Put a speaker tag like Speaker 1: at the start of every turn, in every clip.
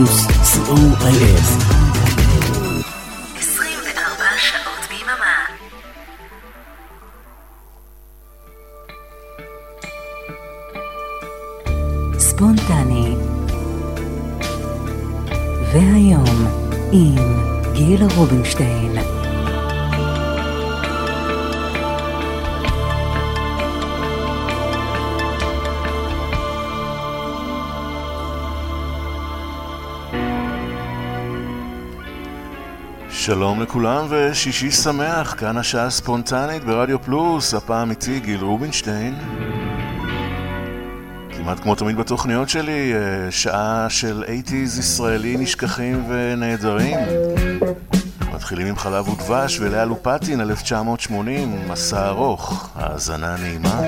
Speaker 1: פלוס, co.il
Speaker 2: 24 שעות ביממה. ספונטני. והיום עם גילה רובינשטיין
Speaker 3: שלום לכולם ושישי שמח, כאן השעה הספונטנית ברדיו פלוס, הפעם איתי גיל רובינשטיין. כמעט כמו תמיד בתוכניות שלי, אה, שעה של 80's ישראלי נשכחים ונהדרים. מתחילים עם חלב ודבש ולאה לופטין, 1980, מסע ארוך, האזנה נעימה.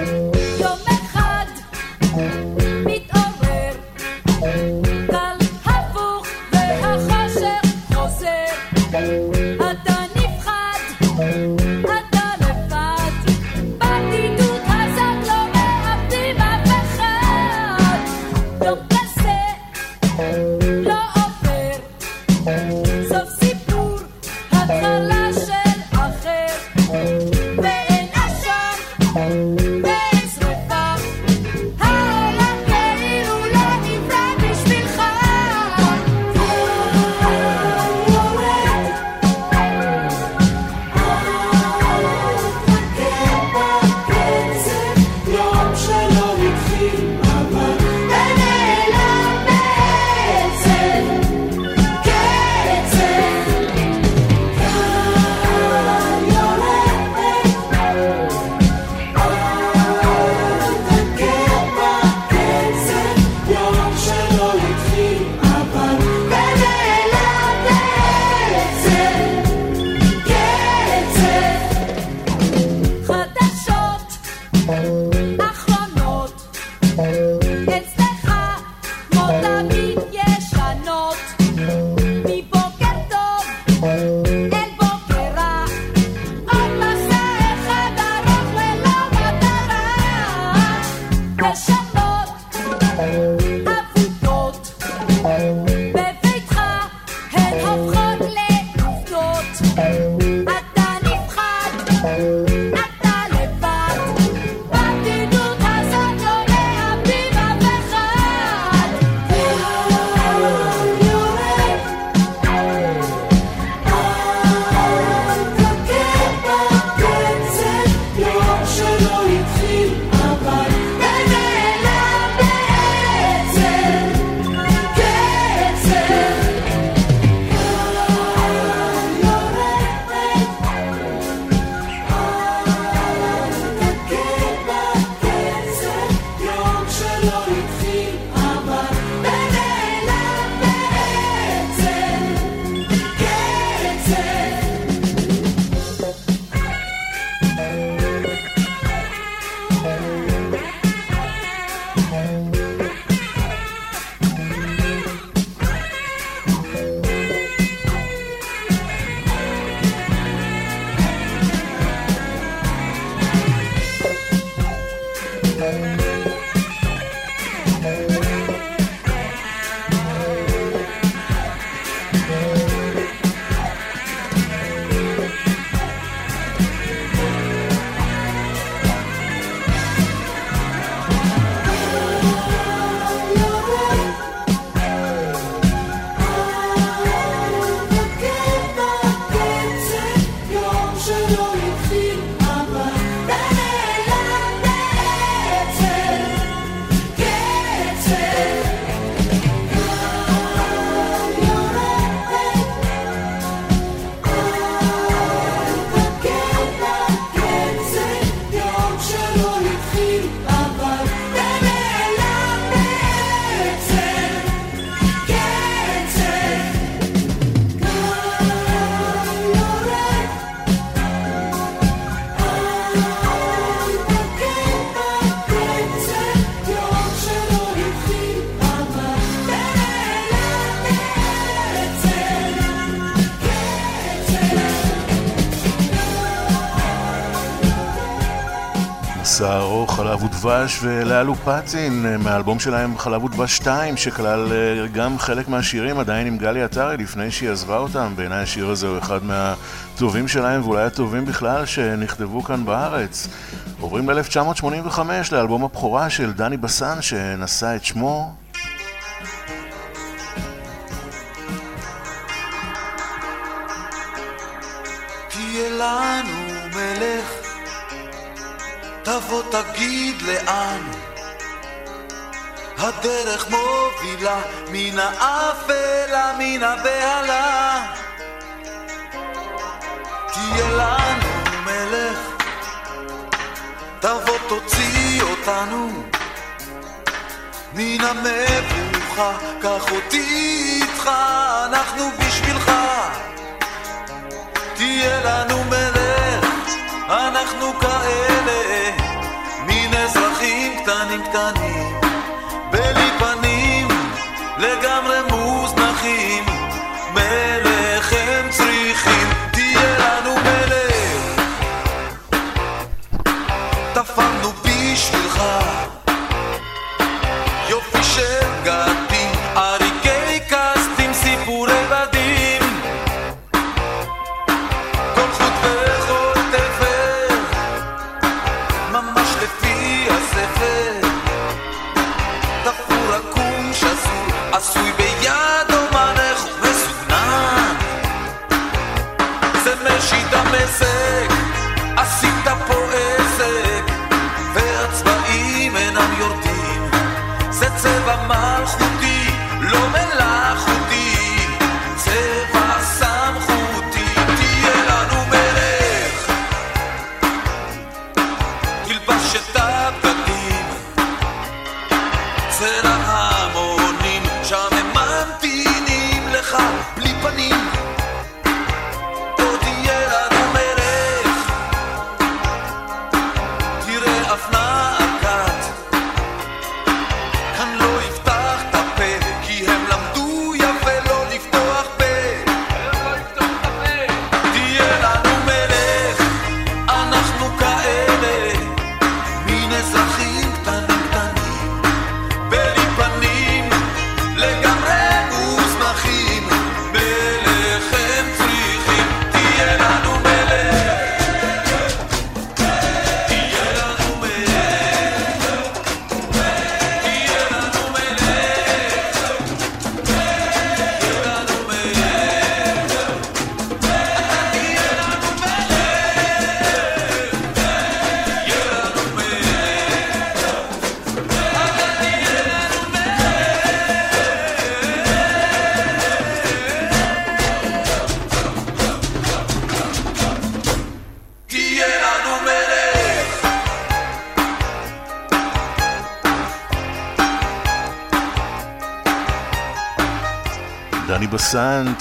Speaker 4: ודבש ולאלו פטין מהאלבום שלהם חלב ודבש 2 שכלל אה, גם חלק מהשירים עדיין עם גלי עטרי לפני שהיא עזבה אותם. בעיניי השיר הזה הוא אחד מהטובים שלהם ואולי הטובים בכלל שנכתבו כאן בארץ. עוברים ל-1985 לאלבום הבכורה של דני בסן שנשא את שמו
Speaker 5: הדרך מובילה מן האפלה מן הבהלה. תהיה לנו מלך תבוא תוציא אותנו. מן המבוכה קח אותי איתך אנחנו בשבילך. תהיה לנו מלך אנחנו כאלה מין אזרחים קטנים קטנים בלי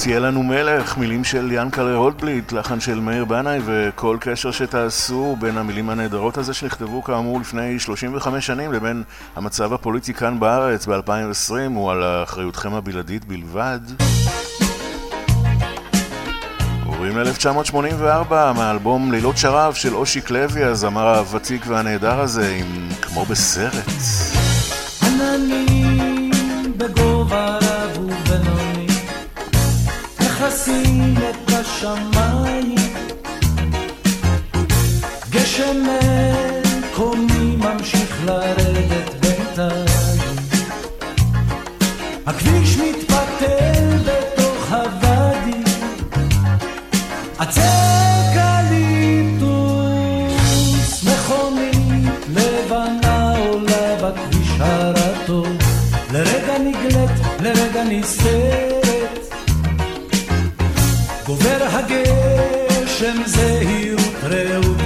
Speaker 5: תהיה לנו מלך,
Speaker 4: מילים של ינקלה רוטבליט, לחן של מאיר בנאי וכל קשר שתעשו בין המילים הנהדרות הזה שנכתבו כאמור לפני 35 שנים לבין המצב הפוליטי כאן בארץ ב-2020 הוא על אחריותכם הבלעדית בלבד. עוברים ל-1984 מהאלבום לילות שרב של אושיק לוי, הזמר הוותיק והנהדר הזה עם כמו בסרט.
Speaker 6: עננים השמיים גשם מקומי ממשיך לרדת בינתיים. הכביש מתפתל בתוך הוואדי. לרגע נגלית, לרגע נסתרת גובר הגשם זהירות רעות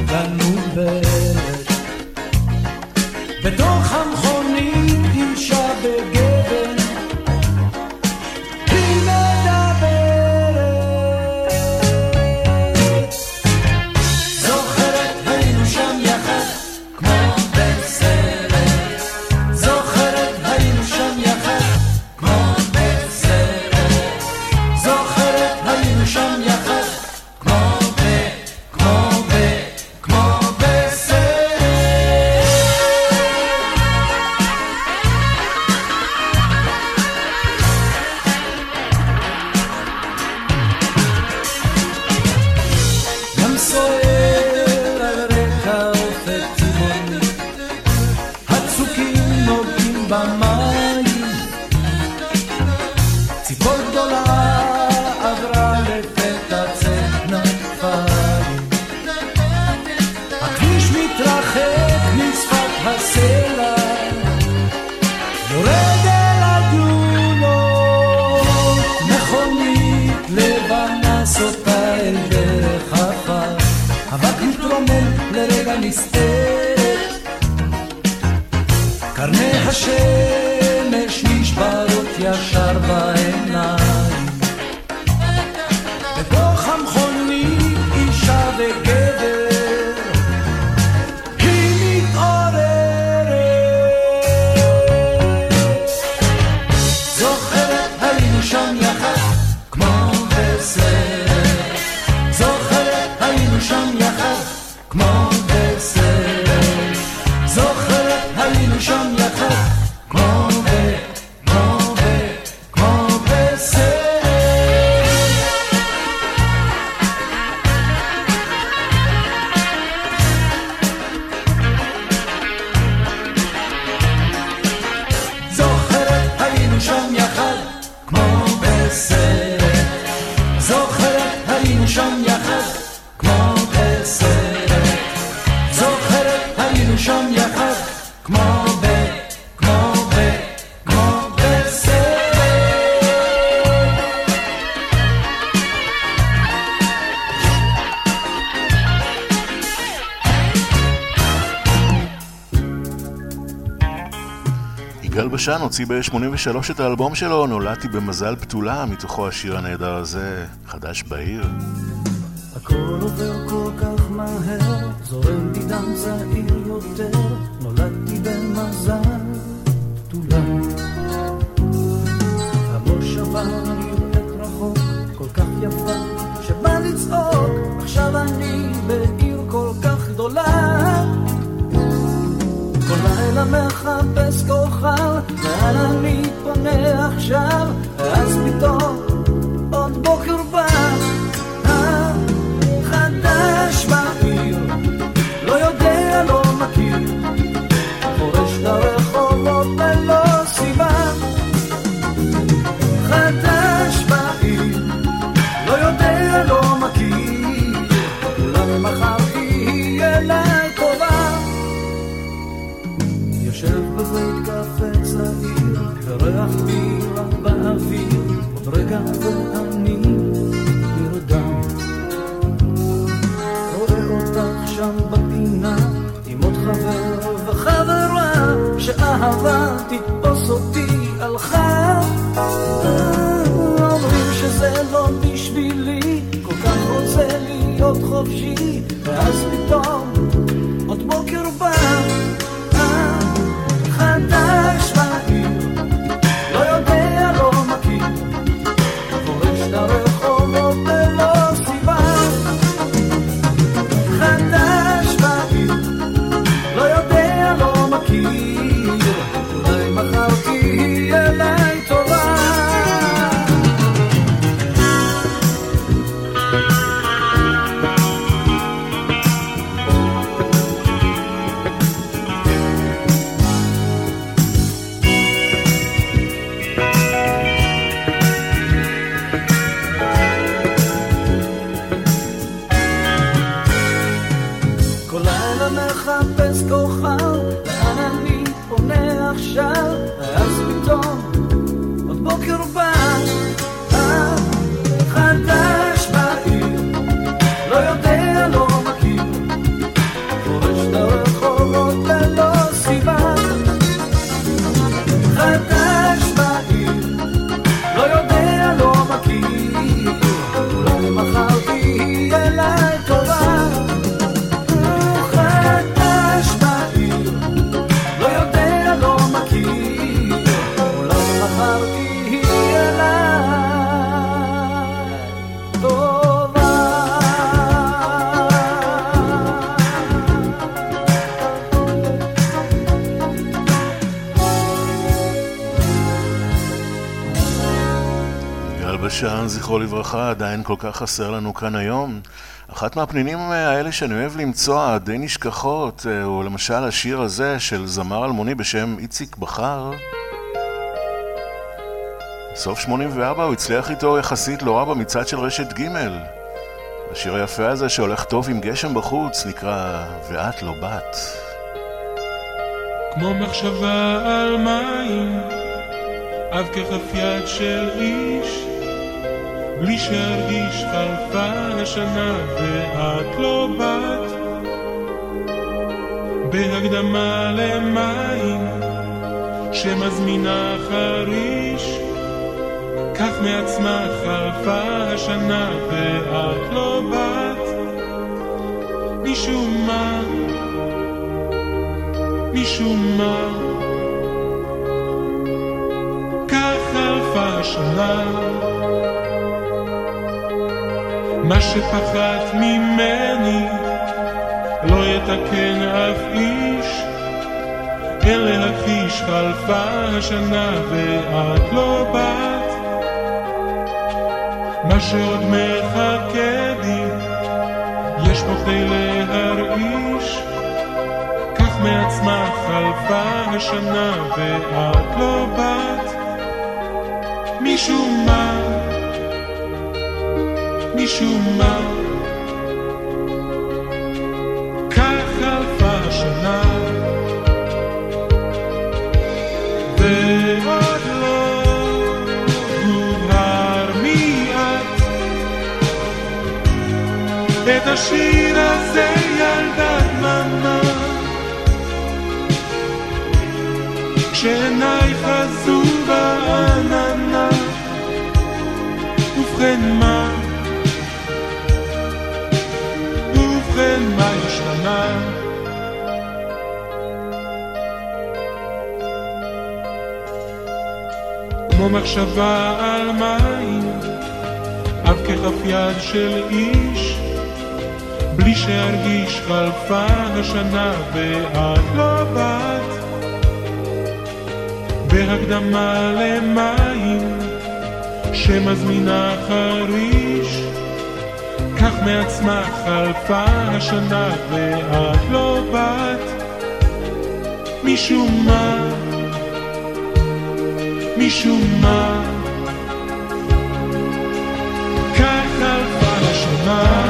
Speaker 6: כמו בסרט.
Speaker 4: בשן הוציא ב-83 את האלבום שלו, נולדתי במזל בתולה, מתוכו השיר הנהדר הזה, חדש בעיר.
Speaker 6: הכל עובר כל כך מהר, זורם בי דם צעיר יותר, נולדתי במזל בתולה. המושבה נראית רחוק, כל כך יפה, שבא לצעוק, עכשיו אני בעיר כל כך גדולה. כל לילה מחפש כוכב, לאן אני פונה עכשיו, ואז פתאום עוד בוקר בא. אה, חדש בעיר, לא יודע, לא מכיר, חורש את הרחובות ללא סיבה. חדש בעיר, לא יודע, לא מכיר, אולי מחר יהיה לה טובה. יושב בבית וריח בירה באוויר, עוד רגע ואני נרדם. רואה אותך שם בפינה, עם עוד חבר וחברה, שאהבה תתפוס אותי הלכה.
Speaker 4: אבא שאן, זכרו לברכה, עדיין כל כך חסר לנו כאן היום. אחת מהפנינים האלה שאני אוהב למצוא, די נשכחות, אה, הוא למשל השיר הזה של זמר אלמוני בשם איציק בכר. סוף 84 הוא הצליח איתו יחסית לא רע במצעד של רשת ג' השיר היפה הזה שהולך טוב עם גשם בחוץ נקרא "ואת לא בת".
Speaker 7: כמו מחשבה על מים, אב ככף יד של איש, בלי שארגיש חלפה השנה ואת לא באת. בהקדמה למים, שמזמינה חריש, כך מעצמה חלפה השנה ואת לא באת. משום מה משום מה כך חלפה השנה מה שפחת ממני לא יתקן אף איש. אין להכחיש חלפה השנה ואת לא באת מה שעוד מחכה לי יש בו כדי להרעיש. כך מעצמה חלפה השנה ואת לא באת משום מה, משום מה? כך חלפה השנה ועוד לא הובהר מי את את השיר הזה ילדה דממה כשעיניי חזו בעננה ובכן מה? ובכן מה השתנה? כמו מחשבה על מים, אב ככף יד של איש, בלי שארגיש חלפה השנה ואת לא באת. בהקדמה למים שמזמינה חריש כך מעצמה חלפה השנה ואת לא באת משום מה משום מה. כך חלפה השנה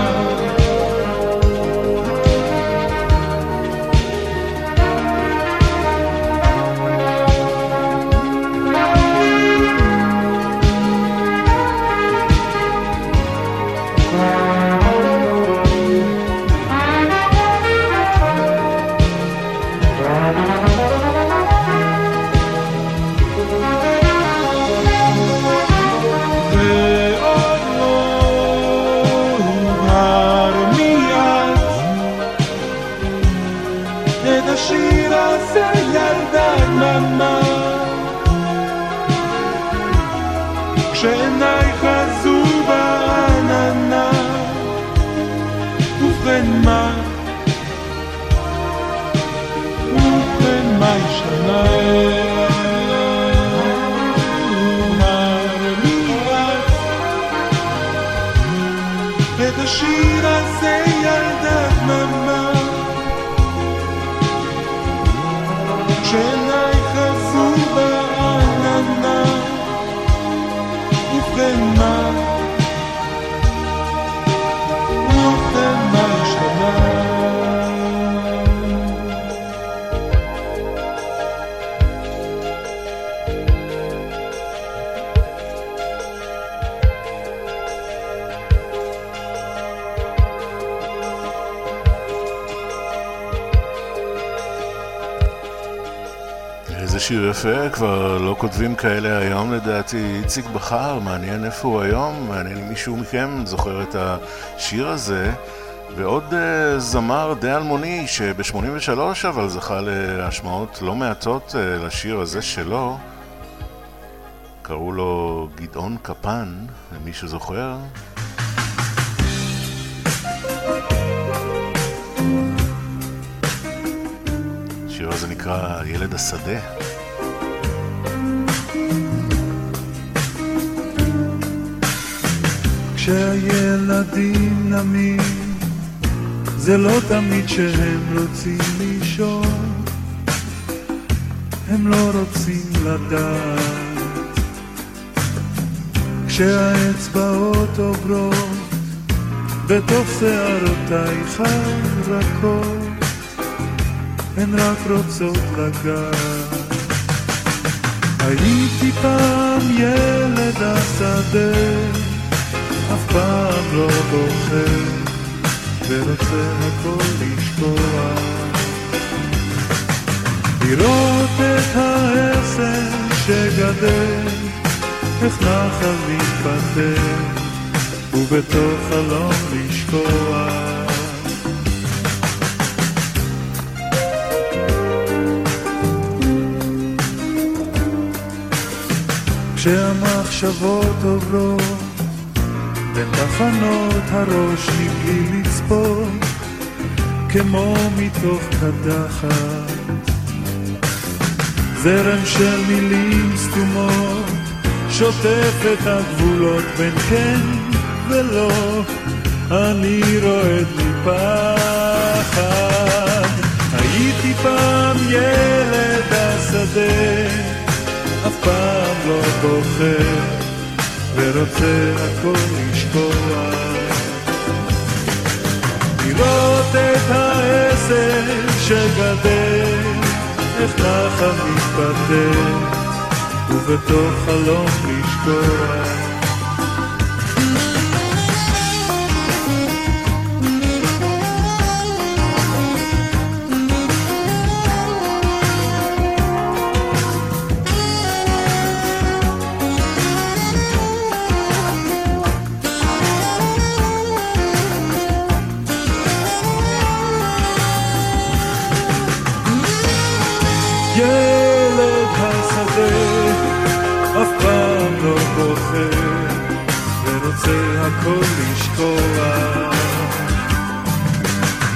Speaker 4: יפה, כבר לא כותבים כאלה היום לדעתי. איציק בכר, מעניין איפה הוא היום, מעניין אם מישהו מכם זוכר את השיר הזה. ועוד uh, זמר די אלמוני שב-83 אבל זכה להשמעות לא מעטות uh, לשיר הזה שלו. קראו לו גדעון קפן, למי שזוכר. השיר הזה נקרא ילד השדה.
Speaker 8: כשהילדים נמים, זה לא תמיד שהם רוצים לישון, הם לא רוצים לדעת. כשהאצבעות עוברות בתוך שערותייך הרכות, הן רק רוצות לגעת. הייתי פעם ילד השדה, אף פעם לא בוחר, ורוצה הכל לשקוע. לראות את העשר שגדל, איך נחל מתפטר, ובתוך חלום לשקוע. כשהמחשבות עוברות בין תחנות הראש מבלי לצפות כמו מתוך קדחת. זרם של מילים סתומות שוטף את הגבולות בין כן ולא. אני רועד מפחד הייתי פעם ילד השדה אף פעם לא בוחר ורוצה הכל לשקוע לראות את העשר שגדל איך נחל מתפתח ובתוך חלום לשקוע ילד השדה אף פעם לא בוחר ורוצה הכל לשקוע.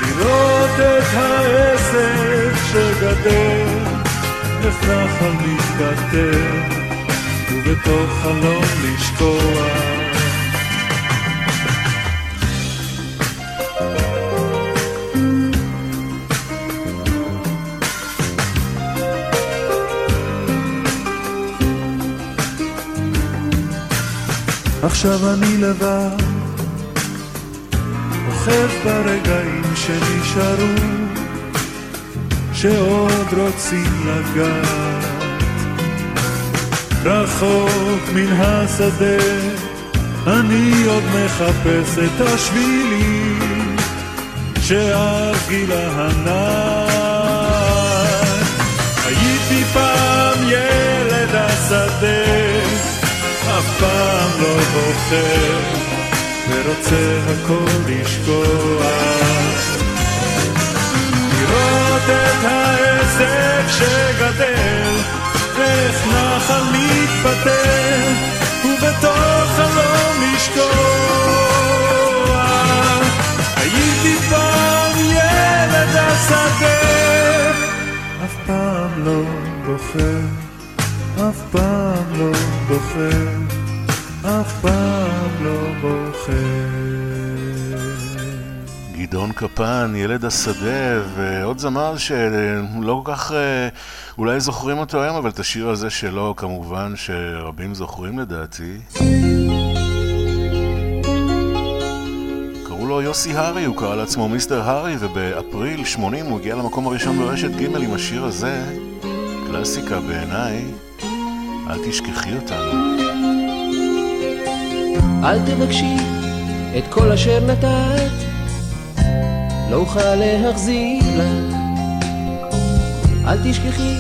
Speaker 8: לראות את העסק שגדל איך נחל מתבטל ובתוך חלום לשקוע עכשיו אני לבד, אוחז ברגעים שנשארו, שעוד רוצים לגעת. רחוק מן השדה, אני עוד מחפש את השבילים שעל גיל הענק. הייתי פעם ילד השדה, אף פעם לא בוחר, ורוצה הכל לשכוח. לראות את העסק שגדל, איך נחל מתפטר, ובתוך חלום לשקוע. הייתי פעם ילד השדה, אף פעם לא בוחר. אף פעם לא בוחר, אף פעם לא בוחר.
Speaker 4: גדעון קפן, ילד השדה, ועוד זמר שלא כל כך אה, אולי זוכרים אותו היום, אבל את השיר הזה שלו כמובן שרבים זוכרים לדעתי. קראו לו יוסי הארי, הוא קרא לעצמו מיסטר הארי, ובאפריל 80 הוא הגיע למקום הראשון ברשת ג' עם השיר הזה, קלאסיקה בעיניי, אל תשכחי אותנו.
Speaker 9: אל תבקשי את כל אשר נתת, לא אוכל להחזיר לך. אל תשכחי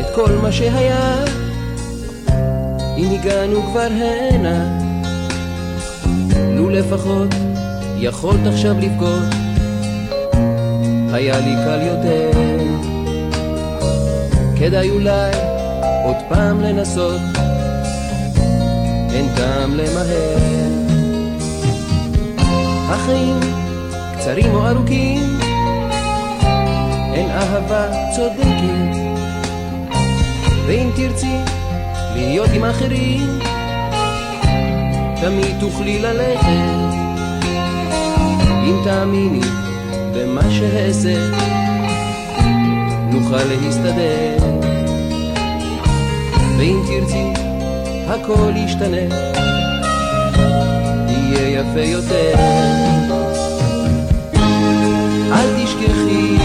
Speaker 9: את כל מה שהיה, אם הגענו כבר הנה. לו לפחות יכולת עכשיו לבכות, היה לי קל יותר. כדאי אולי עוד פעם לנסות, אין טעם למהר. החיים קצרים או ארוכים, אין אהבה צודקת. ואם תרצי להיות עם אחרים, תמיד תוכלי ללכת, אם תאמיני במה שאעשה, נוכל להסתדר. ואם תרצי, הכל ישתנה, יהיה יפה יותר. אל תשכחי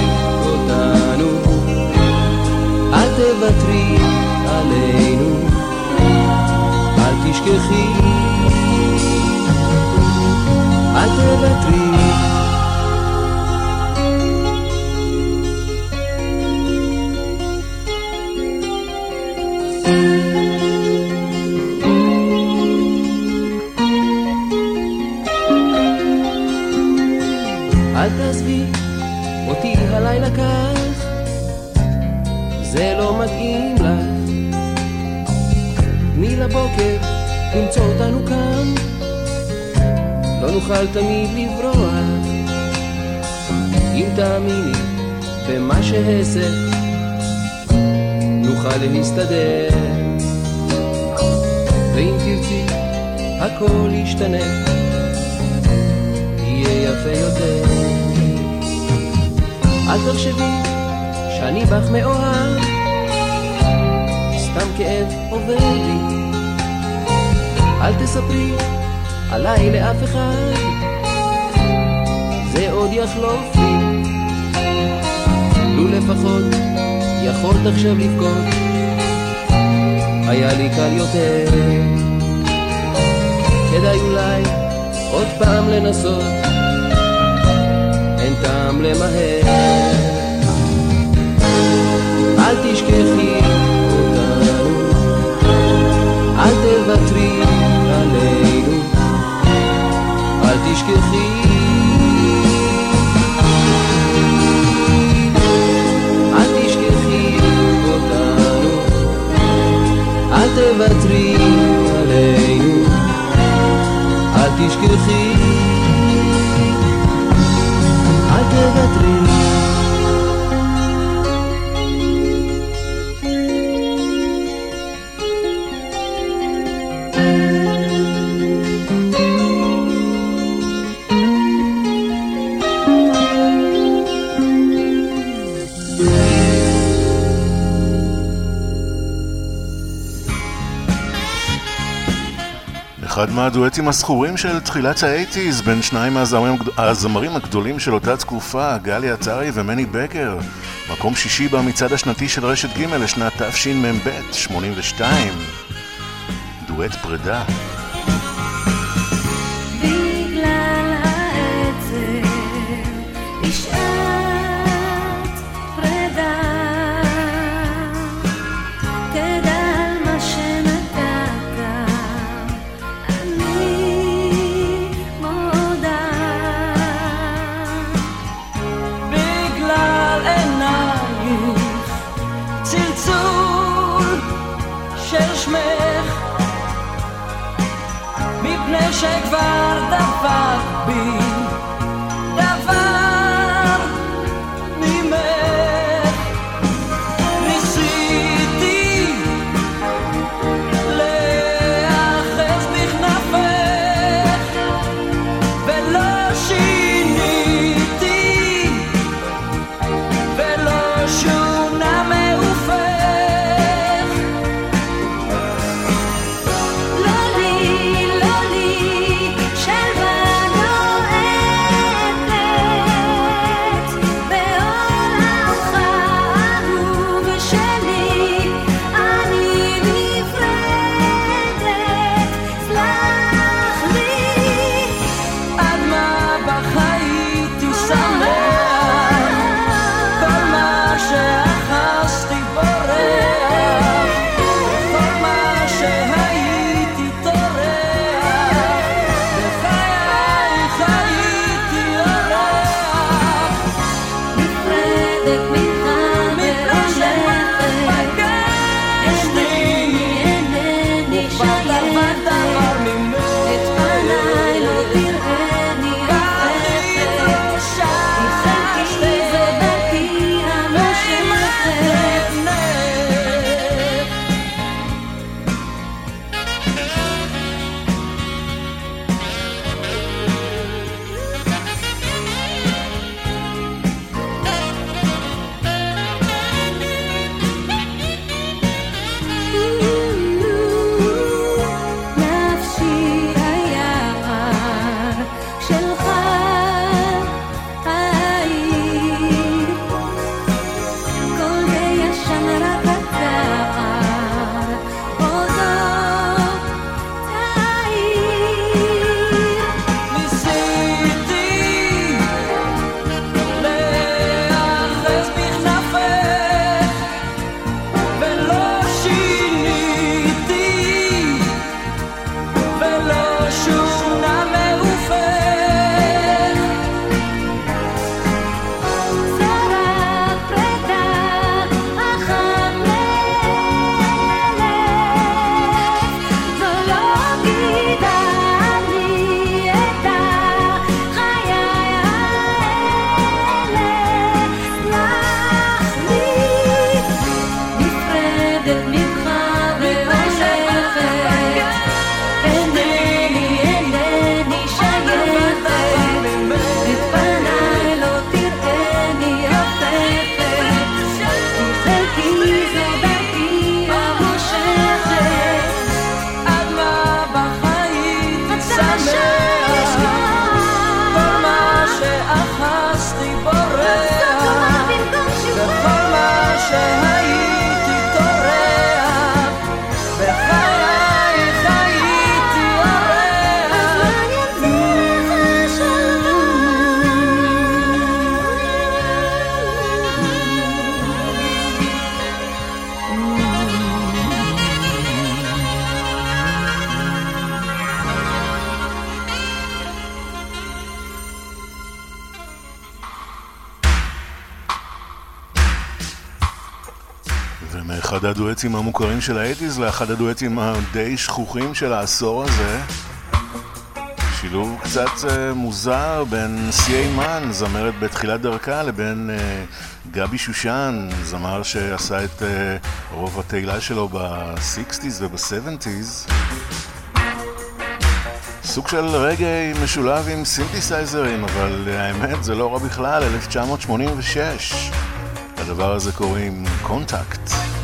Speaker 9: אותנו, אל תוותרי עלינו, אל תשכחי, אל תוותרי. אל תעזבי אותי הלילה כך, זה לא מתאים לך. תני לבוקר למצוא אותנו כאן, לא נוכל תמיד לברוח. אם תאמיני במה שאעשה, נוכל להסתדר. ואם תרצי, הכל ישתנה. יהיה יפה יותר. אל תחשבי שאני בך מאוהב, סתם כאב עובר לי. אל תספרי עליי לאף אחד, זה עוד יחלוף לי. לו לפחות יכולת עכשיו לבכות, היה לי קל יותר. כדאי אולי עוד פעם לנסות, למהר. אל תשכחי אותנו, אל תוותרי עלינו, אל תשכחי. אל תוותרי עלינו, אל תשכחי. אל תוותרי.
Speaker 4: אחד מהדואטים הזכורים של תחילת האייטיז בין שניים מהזמרים, הזמרים הגדולים של אותה תקופה, גלי עטרי ומני בקר. מקום שישי במצעד השנתי של רשת ג' לשנת תשמ"ב, 82. דואט פרידה.
Speaker 10: הדואטים המוכרים של האייטיז לאחד הדואטים הדי שכוחים של העשור הזה. שילוב קצת uh, מוזר בין סי.איי מן, זמרת בתחילת דרכה, לבין uh, גבי שושן, זמר שעשה את uh, רוב התהילה שלו ב-60's וב-70's. סוג של רגעי משולב עם סינתסייזרים, אבל האמת זה לא רע בכלל, 1986. לדבר הזה קוראים קונטקט.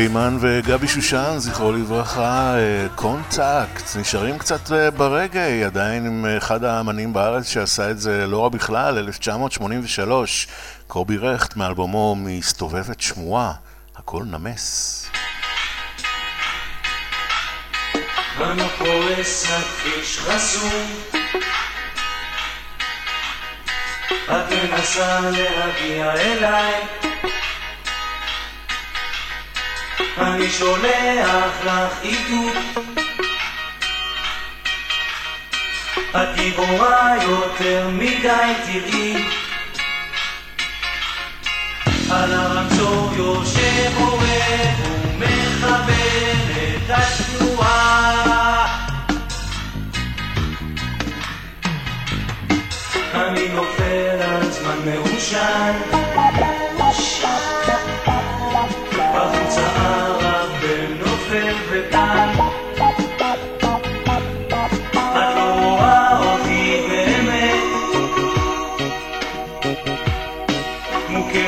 Speaker 10: סיימן וגבי שושן, זכרו לברכה, אה, קונטקט, נשארים קצת אה, ברגעי, עדיין עם אחד האמנים בארץ שעשה את זה לא רע בכלל, 1983, קובי רכט מאלבומו מסתובבת שמועה, הכל נמס.
Speaker 11: את מנסה להגיע אליי אני שולח לך עידוד. את גיבורה יותר מדי תראי. על הרמזור יושב עורב ומכוון את התנועה. אני נופל על זמן מעושן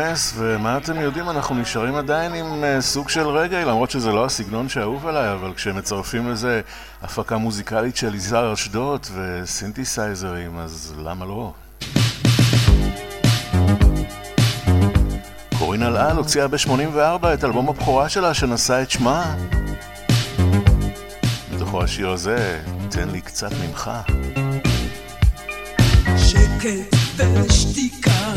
Speaker 4: להיכנס, ומה אתם יודעים, אנחנו נשארים עדיין עם אה, סוג של רגע, למרות שזה לא הסגנון שאהוב עליי, אבל כשמצרפים לזה הפקה מוזיקלית של יזהר אשדוד וסינתסייזרים, אז למה לא? קורין אלעל הוציאה ב-84 את אלבום הבכורה שלה שנשא את שמה. בתוכו השיר הזה, תן לי קצת ממך.
Speaker 12: שקט ושתיקה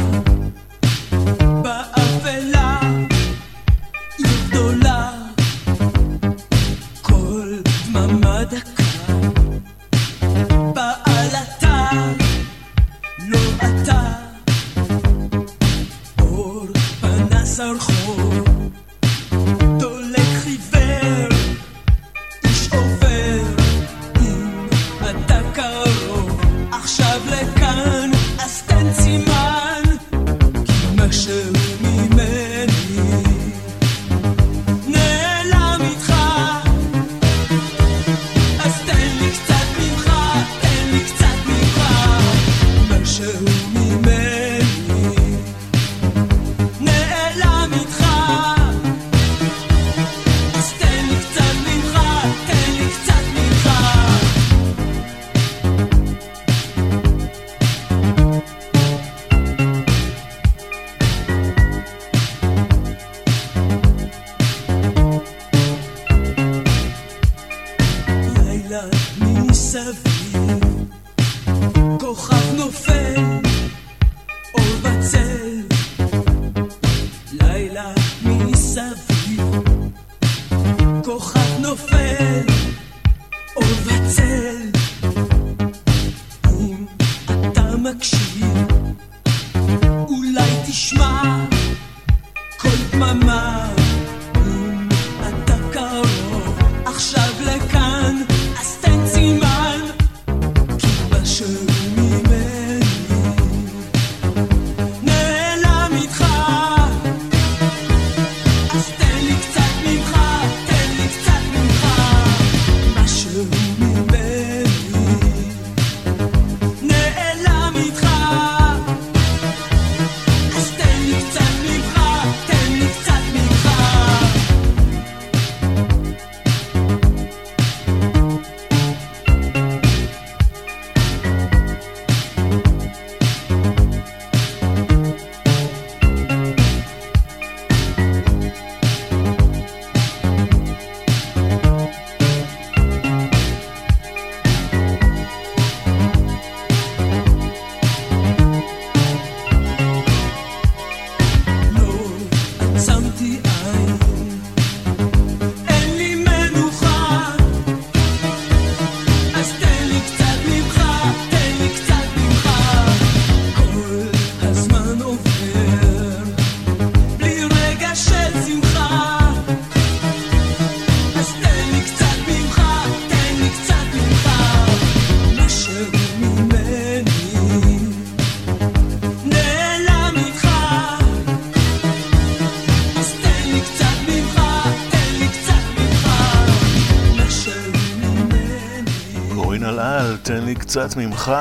Speaker 12: קצת ממך,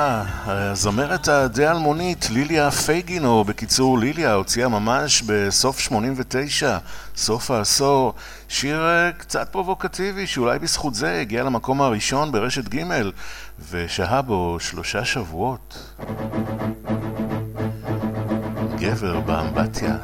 Speaker 13: הזמרת הדי אלמונית ליליה פייגין, או בקיצור ליליה הוציאה ממש בסוף 89, סוף העשור, שיר אה, קצת פרובוקטיבי שאולי בזכות זה הגיע למקום הראשון ברשת ג' ושהה בו שלושה שבועות. גבר באמבטיה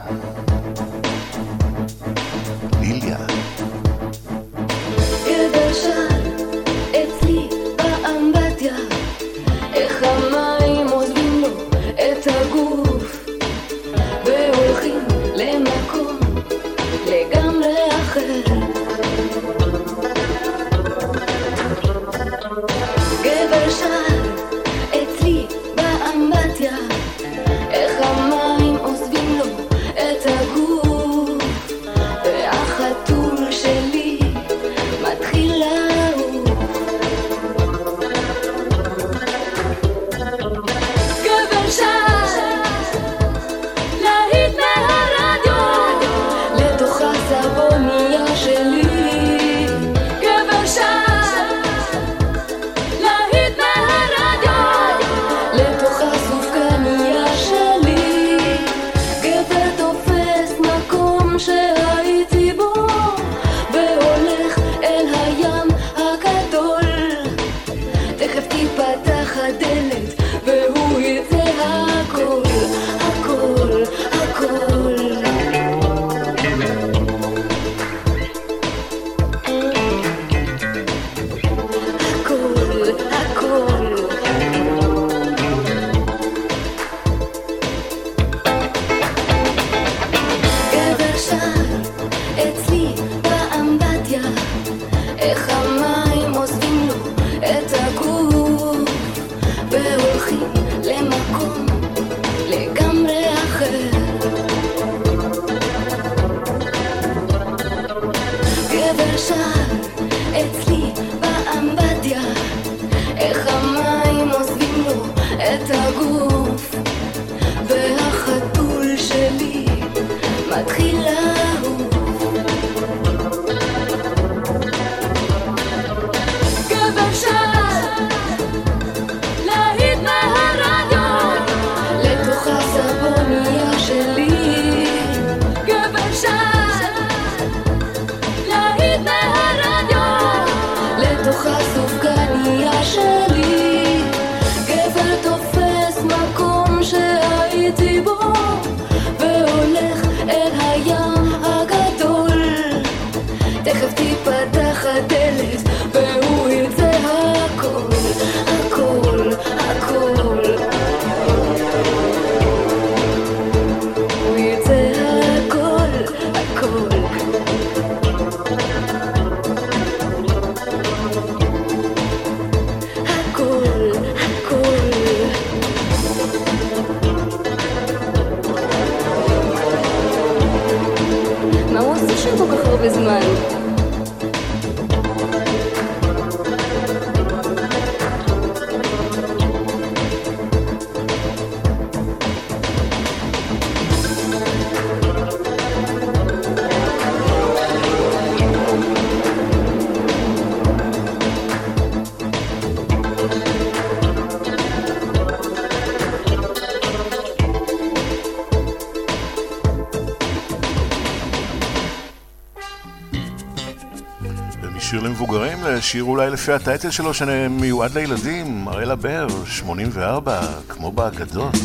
Speaker 13: שיר אולי לפי הטייטל שלו שמיועד לילדים, אראלה בר, 84, כמו באגדות.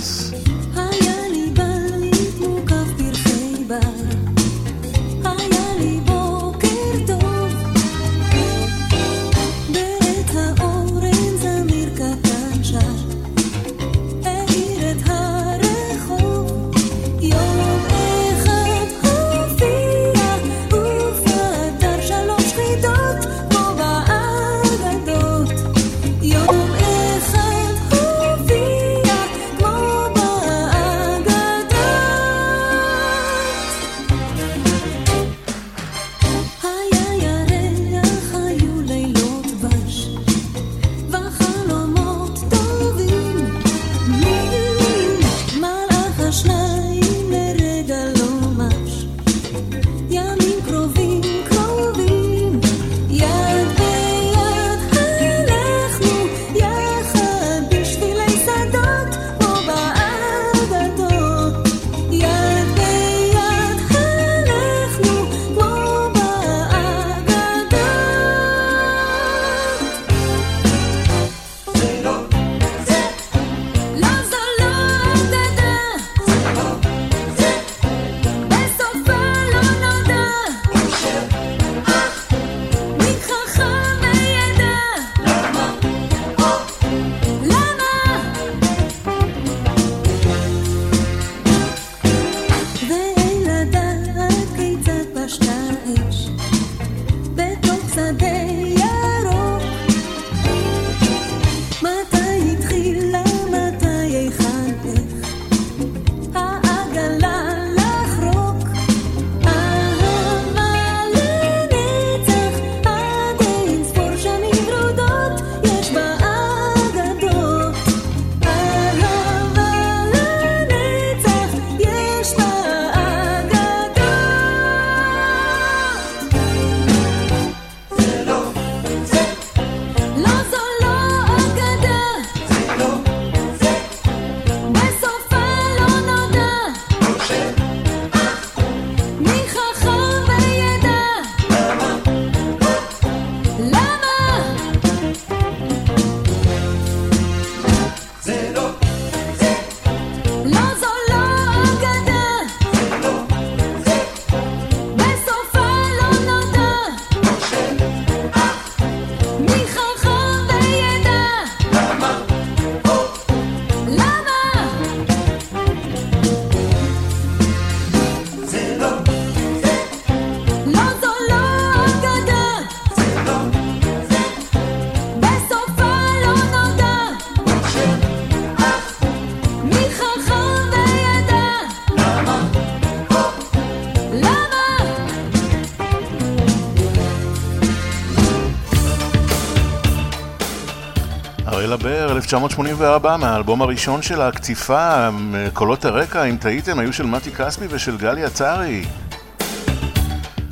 Speaker 14: לבר, 1984, מהאלבום הראשון של הקציפה, קולות הרקע, אם טעיתם, היו של מתי כספי ושל גלי עצרי.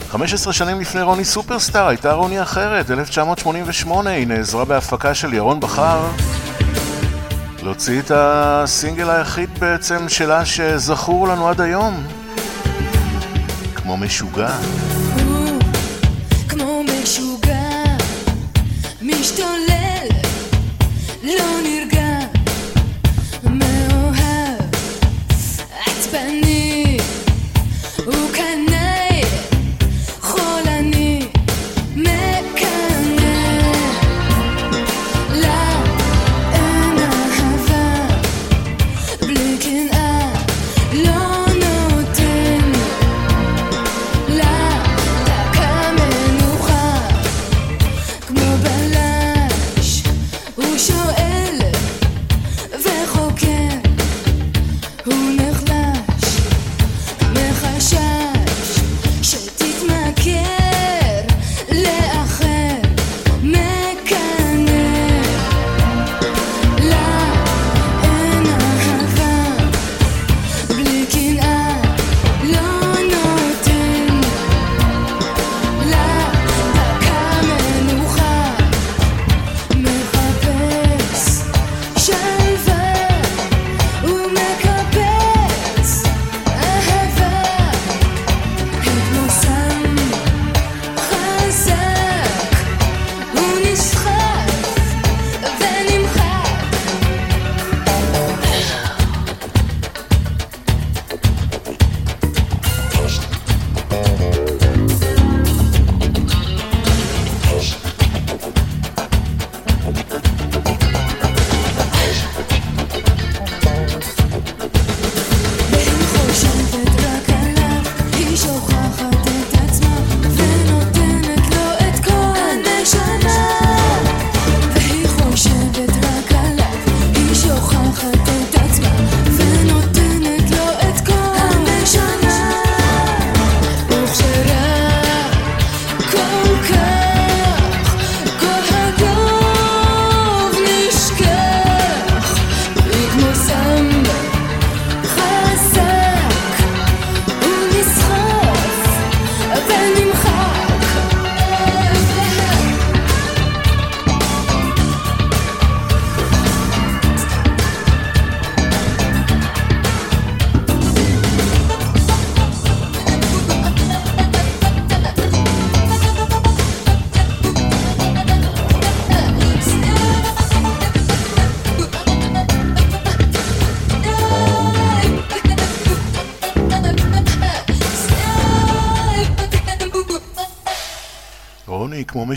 Speaker 14: 15 שנים לפני רוני סופרסטאר הייתה רוני אחרת, 1988, היא נעזרה בהפקה של ירון בכר להוציא את הסינגל היחיד בעצם שלה שזכור לנו עד היום, כמו משוגע.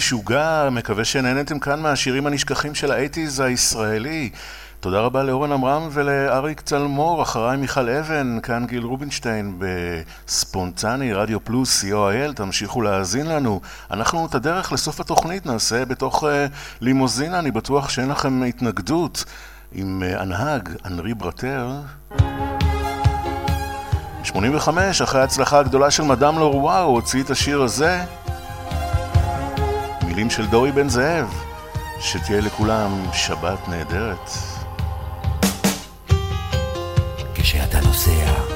Speaker 4: משוגע,
Speaker 14: מקווה שנהנתם כאן מהשירים הנשכחים של האייטיז הישראלי.
Speaker 4: תודה רבה לאורן עמרם ולאריק צלמור, אחריי מיכל אבן, כאן גיל רובינשטיין בספונטני, רדיו פלוס, co.il, תמשיכו להאזין לנו. אנחנו את הדרך לסוף התוכנית נעשה בתוך uh, לימוזינה, אני בטוח שאין לכם התנגדות עם אה, uh, הנהג, אנרי ברטר. 85, אחרי ההצלחה הגדולה של מדאם הוא הוציא את השיר הזה. מילים של דורי בן זאב, שתהיה לכולם שבת נהדרת.
Speaker 15: כשאתה נוסע